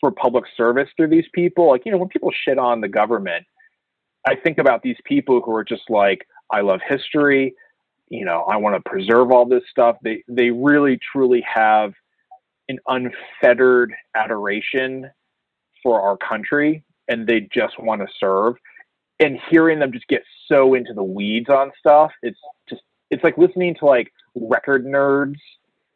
[SPEAKER 5] for public service through these people. Like, you know, when people shit on the government, I think about these people who are just like, I love history, you know, I want to preserve all this stuff. They they really truly have an unfettered adoration for our country and they just want to serve. And hearing them just get so into the weeds on stuff, it's just it's like listening to like record nerds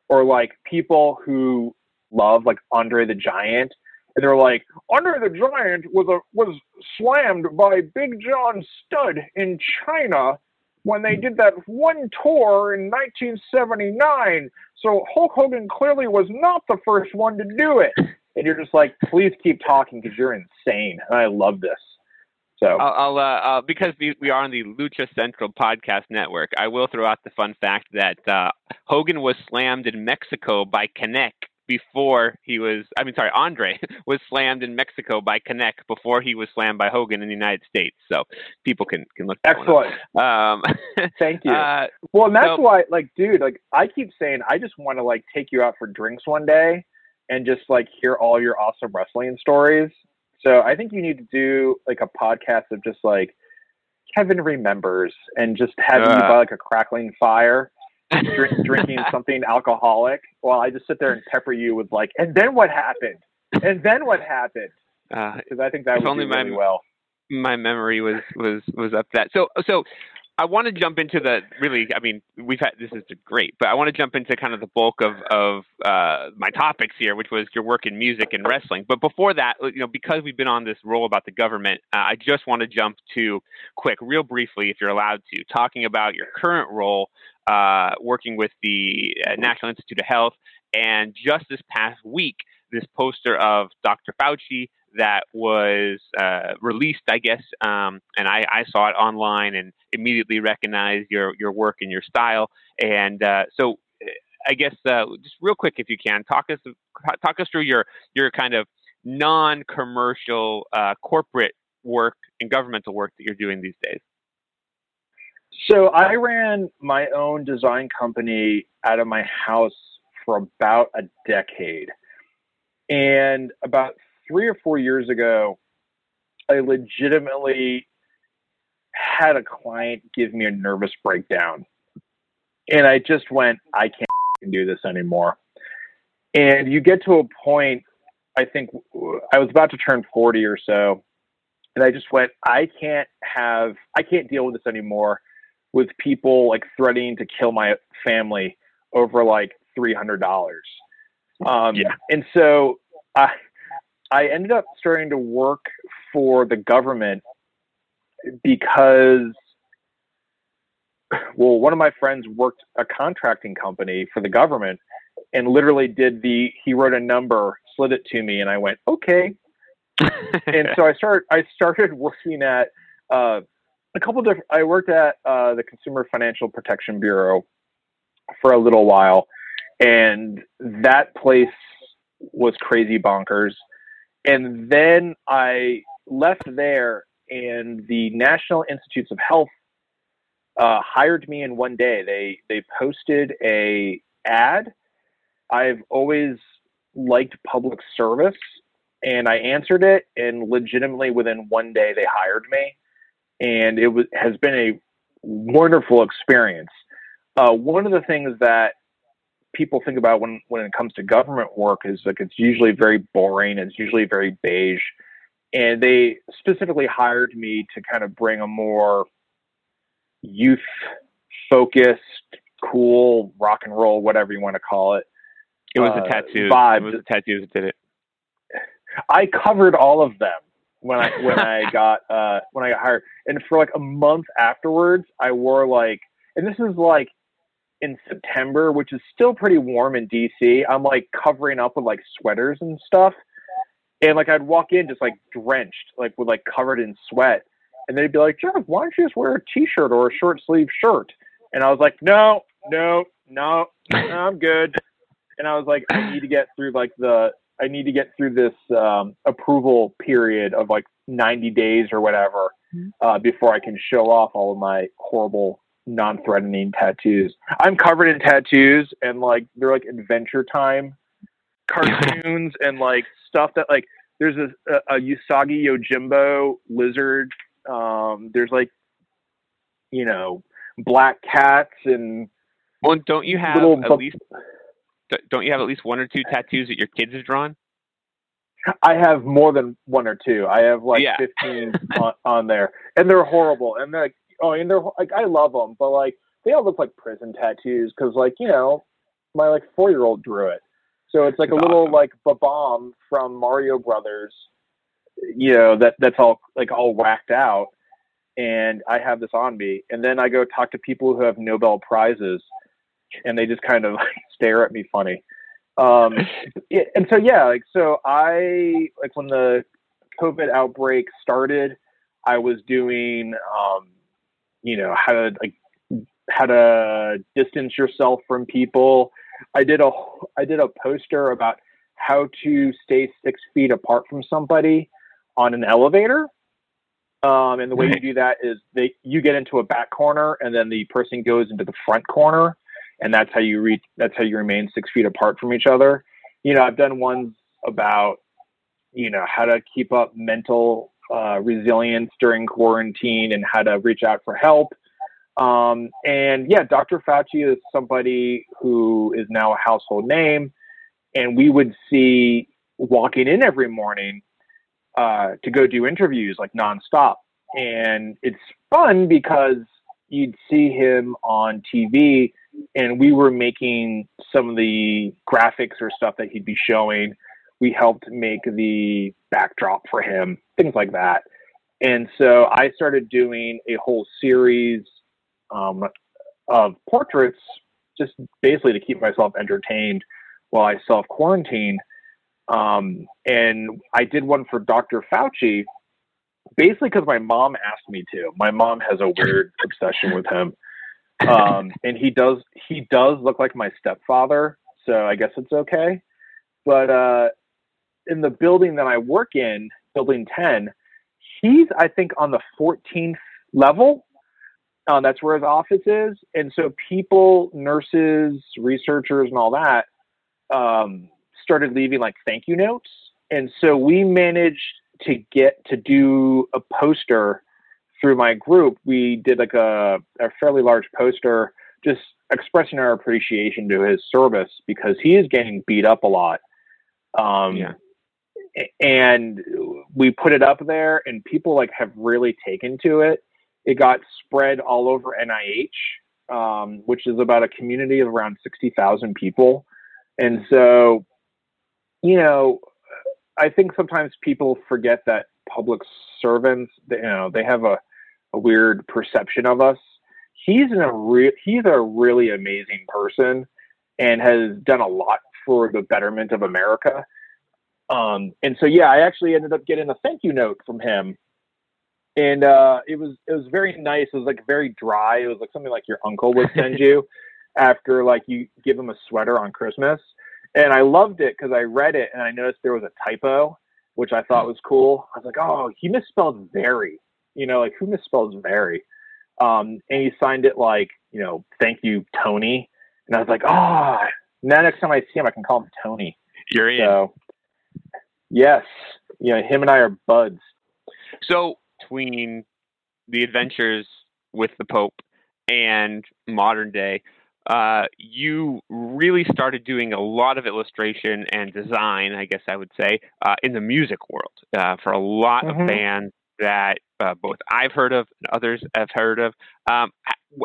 [SPEAKER 5] or like people who love like Andre the Giant and they're like, Andre the Giant was a was slammed by Big John Studd in China when they did that one tour in 1979. So Hulk Hogan clearly was not the first one to do it. And you're just like, please keep talking because you're insane. And I love this. So
[SPEAKER 4] I'll, I'll uh, because we, are on the Lucha Central podcast network, I will throw out the fun fact that uh, Hogan was slammed in Mexico by Canek before he was I mean sorry Andre was slammed in Mexico by Canek before he was slammed by Hogan in the United States. So people can can look.
[SPEAKER 5] Excellent. Um, Thank you. Uh, well, and that's so, why, like, dude, like I keep saying, I just want to like take you out for drinks one day and just like hear all your awesome wrestling stories. So I think you need to do like a podcast of just like Kevin remembers and just have uh, you by like a crackling fire drink, drinking something alcoholic while I just sit there and pepper you with like, and then what happened? And then what happened? Because uh, I think that would only do really my, well.
[SPEAKER 4] My memory was was was up that. So so I want to jump into the really. I mean, we've had this is great, but I want to jump into kind of the bulk of of uh, my topics here, which was your work in music and wrestling. But before that, you know, because we've been on this roll about the government, uh, I just want to jump to quick, real briefly, if you're allowed to, talking about your current role uh, working with the uh, National Institute of Health. And just this past week, this poster of Dr. Fauci that was uh, released, I guess, um, and I, I, saw it online and immediately recognized your your work and your style. And uh, so, uh, I guess uh, just real quick, if you can, talk us talk us through your your kind of non-commercial uh, corporate work and governmental work that you're doing these days.
[SPEAKER 5] So I ran my own design company out of my house for about a decade. And about three or four years ago, I legitimately had a client give me a nervous breakdown. And I just went, I can't do this anymore. And you get to a point, I think I was about to turn 40 or so. And I just went, I can't have, I can't deal with this anymore with people like threatening to kill my family over like three hundred dollars. Um, yeah. And so I I ended up starting to work for the government because well, one of my friends worked a contracting company for the government and literally did the he wrote a number, slid it to me, and I went okay. and so I started I started working at uh, a couple different. I worked at uh, the Consumer Financial Protection Bureau for a little while, and that place was crazy bonkers. And then I left there, and the National Institutes of Health uh, hired me in one day. They they posted a ad. I've always liked public service, and I answered it, and legitimately within one day they hired me and it was, has been a wonderful experience. Uh, one of the things that people think about when, when it comes to government work is like it's usually very boring, it's usually very beige. And they specifically hired me to kind of bring a more youth focused, cool rock and roll, whatever you want to call it.
[SPEAKER 4] It was uh, a tattoo. Vibe. It was a tattoo that did it.
[SPEAKER 5] I covered all of them when I when I got uh when I got hired. And for like a month afterwards, I wore like and this is like in September, which is still pretty warm in DC. I'm like covering up with like sweaters and stuff. And like I'd walk in just like drenched, like with like covered in sweat. And they'd be like, Jeff, why don't you just wear a t shirt or a short sleeve shirt? And I was like, No, no, no, no I'm good. And I was like, I need to get through like the I need to get through this um, approval period of like 90 days or whatever. uh, before I can show off all of my horrible, non-threatening tattoos. I'm covered in tattoos, and like they're like Adventure Time cartoons and like stuff that like there's a, a, a Usagi Yojimbo lizard. Um, there's like you know black cats and
[SPEAKER 4] well, don't you have at
[SPEAKER 5] bu-
[SPEAKER 4] least don't you have at least one or two tattoos that your kids have drawn?
[SPEAKER 5] I have more than one or two. I have like
[SPEAKER 4] Yeah.
[SPEAKER 5] 15 on, on there, and they're horrible. And they're like, oh, and they're like, I love them, but like they all look like prison tattoos because, like, you know, my like four year old drew it. So it's like a little like bomb from Mario Brothers, you know, that that's all like all whacked out. And I have this on me, and then I go talk to people who have Nobel prizes, and they just kind of stare at me funny. Um, and so yeah, like so I like when the COVID outbreak started, I was doing um, you know how to like how to distance yourself from people. I did a I did a poster about how to stay six feet apart from somebody on an elevator. Um, and the way you do that is they you get into a back corner and then the person goes into the front corner and that's how you reach that's how you remain six feet apart from each other you know i've done ones about you know how to keep up mental uh, resilience during quarantine and how to reach out for help um, and yeah dr fauci is somebody who is now a household name and we would see walking in every morning uh, to go do interviews like nonstop and it's fun because you'd see him on tv and we were making some of the graphics or stuff that he'd be showing. We helped make the backdrop for him, things like that. And so I started doing a whole series um, of portraits, just basically to keep myself entertained while I self quarantine. Um, and I did one for Dr. Fauci, basically because my mom asked me to. My mom has a weird obsession with him um, and he does he does look like my stepfather, so I guess it's okay. But uh, in the building that I work in, building ten, he's I think on the 14th level. Uh, that's where his office is, and so people, nurses, researchers, and all that um, started leaving like thank you notes, and so we managed to get to do a poster through my group, we did like a, a fairly large poster just expressing our appreciation to his service because he is getting beat up a lot. Um,
[SPEAKER 4] Yeah.
[SPEAKER 5] And we put it up there, and people like have really taken to it. It got spread all over NIH, um, which is about a community of around sixty thousand people, and so, you know, I think sometimes people forget that public servants, you know, they have a a weird perception of us. He's a re- he's a really amazing person and has done a lot for the betterment of America. Um, and so yeah, I actually ended up getting a thank you note from him. And uh, it was it was very nice. It was like very dry. It was like something like your uncle would send you after like you give him a sweater on Christmas. And I loved it because I read it and I noticed there was a typo, which I thought was cool. I was like, oh, he misspelled very you know, like who misspells very? Um, and he signed it like, you know, thank you, Tony. And I was like, oh, now next time I see him, I can call him Tony.
[SPEAKER 4] You're in.
[SPEAKER 5] So, yes, you know, him and I are buds.
[SPEAKER 4] So between the adventures with the Pope and modern day, uh, you really started doing a lot of illustration and design, I guess I would say, uh, in the music world uh, for a lot
[SPEAKER 5] Mhm.
[SPEAKER 4] of bands that uh, both I've heard of and others have heard of. Um,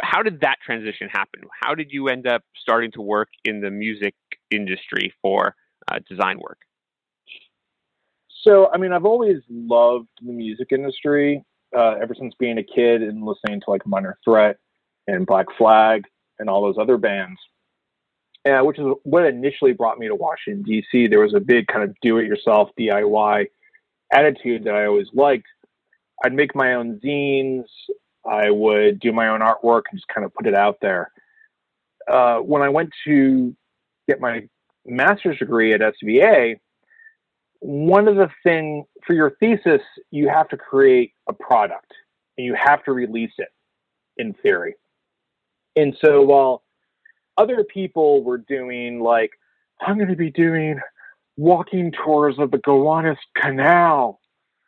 [SPEAKER 4] how did that transition happen? How did you end up starting to work in the music industry for uh, design work?
[SPEAKER 5] So, I mean, I've always loved the music industry uh, ever since being a kid and listening to like Minor Threat and Black Flag and all those other bands. Uh, which is what initially brought me to Washington D.C. There was a big kind of do-it-yourself DIY attitude that I always liked. I'd make my own zines. I would do my own artwork and just kind of put it out there. Uh, when I went to get my master's degree at SVA, one of the thing for your thesis, you have to create a product. and you have to release it in theory. And so while other people were doing like, I'm going to be doing walking tours of the Gowanus Canal,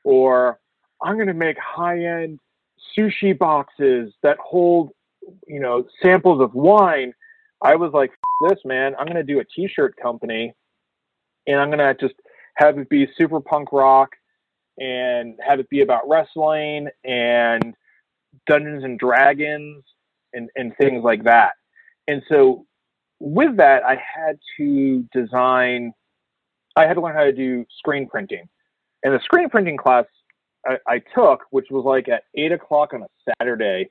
[SPEAKER 5] or I'm going to make high end sushi boxes that hold, you know, samples of wine. I was like, this man, I'm going to do a t-shirt company and I'm going to just have it be super punk rock and have it be about wrestling and Dungeons and Dragons and, and things like that. And so with that, I had to design, I had to learn how to do screen printing. And the screen printing class I, I took, which was like at eight o'clock on a Saturday.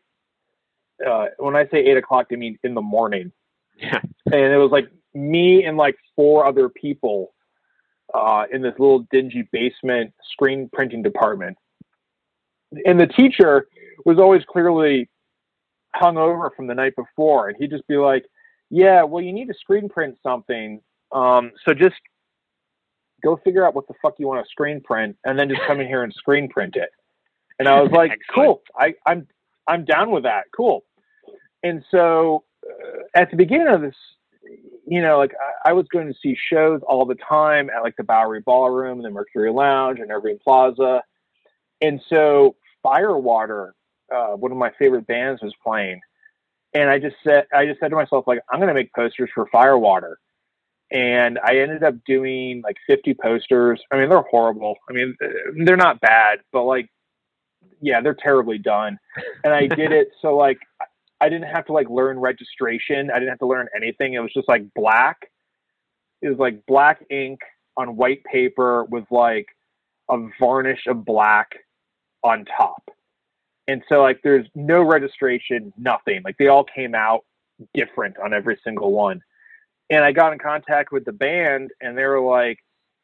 [SPEAKER 5] Uh, when I say eight o'clock, I mean in the morning.
[SPEAKER 4] Yeah.
[SPEAKER 5] And it was like me and like four other people uh, in this little dingy basement screen printing department. And the teacher was always clearly hung over from the night before, and he'd just be like, "Yeah, well, you need to screen print something, um, so just go figure out what the fuck you want to screen print, and then just come in here and screen print it." And I was like, "Cool, I, I'm I'm down with that. Cool." And so uh, at the beginning of this, you know, like I, I, was going to see shows all the time at like the Bowery Ballroom and the Mercury Lounge and Irving Plaza. And so Firewater, uh, one of my favorite bands, was playing. And I just said, I just said to myself, like, I'm going to make posters for Firewater. And I ended up doing like 50 posters. I mean, they're horrible. I mean, they're not bad, but like, yeah, they're terribly done. And I did it so like I didn't have to like learn registration. I didn't have to learn anything. It was just like black. It was like black ink on white paper with like a varnish of black on top. And so like there's no registration, nothing. Like they all came out different on every single one. And I got in contact with the band and they were like,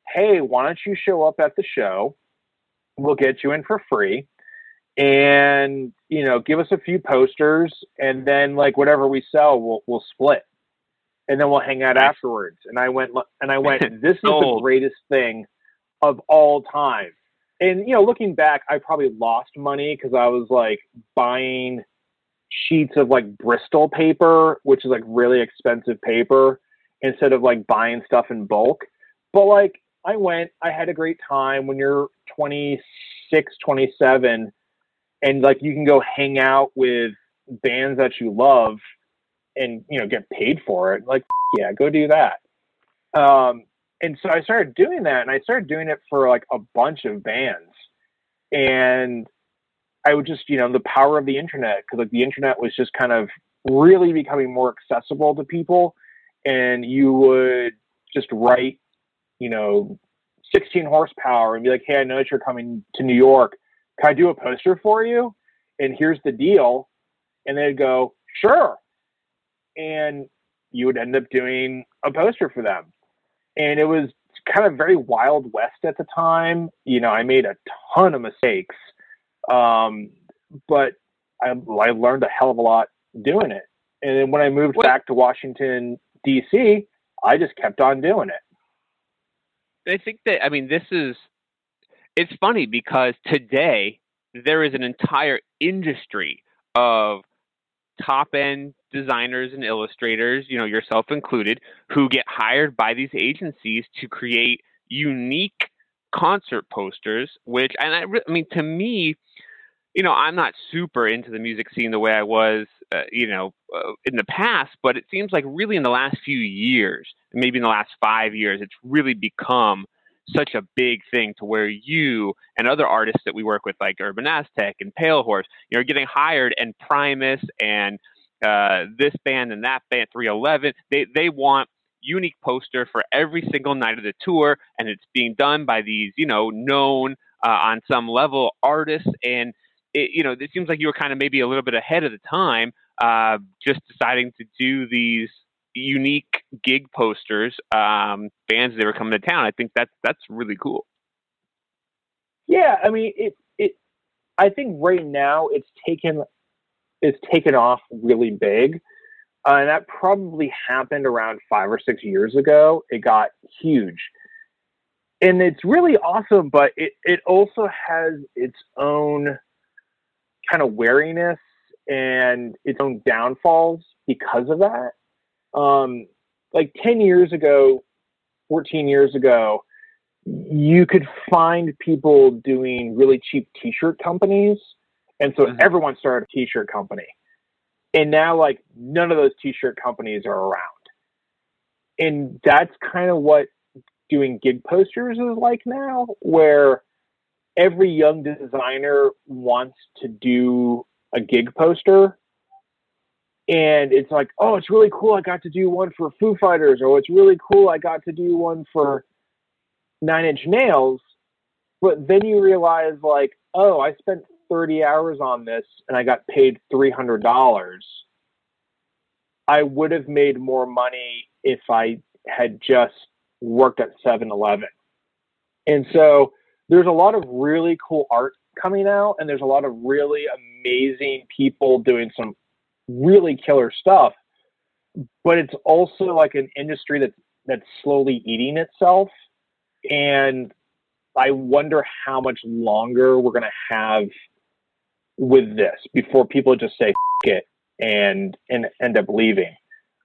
[SPEAKER 5] "Hey, why don't you show up at the show? We'll get you in for free." And you know give us a few posters and then like whatever we sell we'll we'll split. And then we'll hang out afterwards. And i went and i went this is the greatest thing of all time. And you know looking back i probably lost money because i was like buying sheets of like bristol paper which is like really expensive paper instead of like buying stuff in bulk. But like i went i had a great time. When you're 26 27 and like you can go hang out with bands that you love and you know get paid for it. Like yeah go do that. Um, and so i started doing that and i started doing it for like a bunch of bands. And i would just you know the power of the internet because like the internet was just kind of really becoming more accessible to people. And you would just write you know 16 horsepower and be like hey i know that you're coming to new york can I do a poster for you? And here's the deal. And they'd go, sure. And you would end up doing a poster for them. And it was kind of very Wild West at the time. You know, I made a ton of mistakes. Um, but I, I learned a hell of a lot doing it. And then when I moved back to Washington, D.C., I just kept on doing it.
[SPEAKER 4] I think that, I mean, this is it's funny because today there is an entire industry of top end designers and illustrators, you know, yourself included, who get hired by these agencies to create unique concert posters, which, and I, I mean, to me, you know, I'm not super into the music scene the way I was, uh, you know, uh, in the past, but it seems like really in the last few years, maybe in the last five years, it's really become such a big thing to where you and other artists that we work with, like Urban Aztec and Pale Horse, you know, getting hired and Primus and uh, this band and that band, 311, they, they want unique poster for every single night of the tour, and it's being done by these, you know, known uh, on some level artists. And it, you know, it seems like you were kind of maybe a little bit ahead of the time, uh, just deciding to do these unique gig posters, um, bands that were coming to town. I think that's that's really cool.
[SPEAKER 5] Yeah, I mean it. It. I think right now it's taken it's taken off really big, uh, and that probably happened around five or six years ago. It got huge, and it's really awesome. But it it also has its own kind of wariness and its own downfalls because of that. Um, like 10 years ago, 14 years ago, you could find people doing really cheap t-shirt companies. And so mm-hmm. everyone started a t-shirt company. And now like none of those t-shirt companies are around. And that's kind of what doing gig posters is like now, where every young designer wants to do a gig poster and it's like, oh, it's really cool. I got to do one for Foo Fighters, or it's really cool. I got to do one for Nine Inch Nails. But then you realize, like, oh, I spent 30 hours on this and I got paid $300. I would have made more money if I had just worked at 7 Eleven. And so there's a lot of really cool art coming out, and there's a lot of really amazing people doing some really killer stuff. But it's also like an industry that's that's slowly eating itself, and I wonder how much longer we're gonna have with this before people just say it and and end up leaving.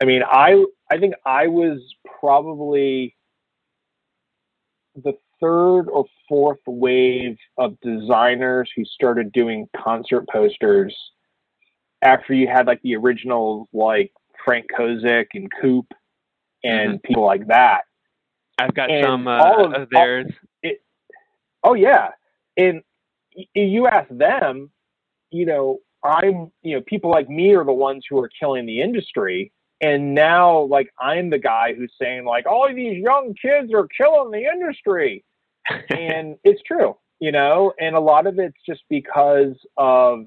[SPEAKER 5] I mean, I I think I was probably the third or fourth wave of designers who started doing concert posters after you had like the originals like Frank Kozik and Coop and mm-hmm. people like that.
[SPEAKER 4] I've got and some uh, all of, of theirs.
[SPEAKER 5] All, it, oh yeah, and you ask them, you know, I'm, you know, people like me are the ones who are killing the industry. And now, like, I'm the guy who's saying, like, all these young kids are killing the industry. and it's true, you know, and a lot of it's just because of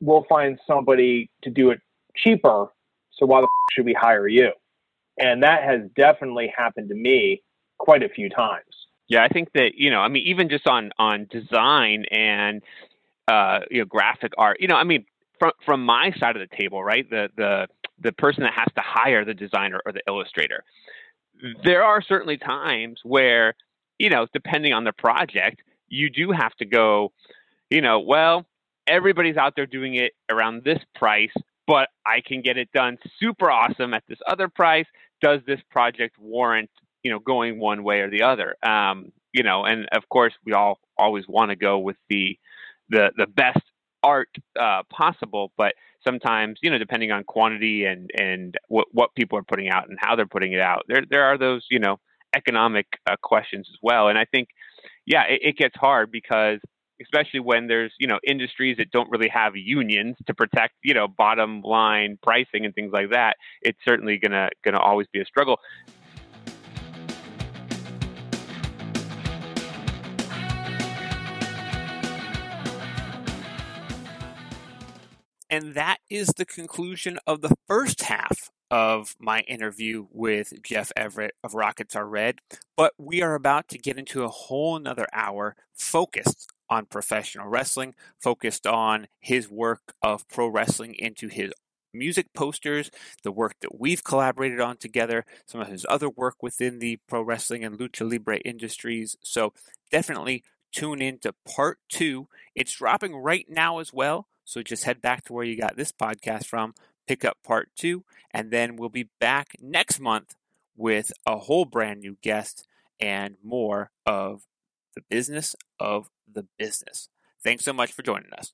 [SPEAKER 5] we'll find somebody to do it cheaper. So why the f- should we hire you? And that has definitely happened to me quite a few times.
[SPEAKER 4] Yeah, I think that you know, I mean, even just on on design and uh, you know graphic art, you know, I mean, from from my side of the table, right? The the the person that has to hire the designer or the illustrator. There are certainly times where you know, depending on the project, you do have to go, you know, well, everybody's out there doing it around this price, but I can get it done super awesome at this other price. Does this project warrant, you know, going one way or the other? Um, you know, and of course, we all always want to go with the the the best art uh, possible, but sometimes, you know, depending on quantity and and what what people are putting out and how they're putting it out, there there are those, you know, economic uh, questions as well. And I think, yeah, it, it gets hard because especially when there's you know industries that don't really have unions to protect you know bottom line pricing and things like that it's certainly gonna gonna always be a struggle. And that is the conclusion of the first half of my interview with Jeff Everett of Rockets Are Red, but we are about to get into a whole nother hour focused on professional wrestling, focused on his work of pro wrestling into his music posters, the work that we've collaborated on together, some of his other work within the pro wrestling and lucha libre industries. So definitely tune in to part two. It's dropping right now as well. So just head back to where you got this podcast from pick up part two, and then we'll be back next month with a whole brand new guest and more of the business of the business. Thanks so much for joining us.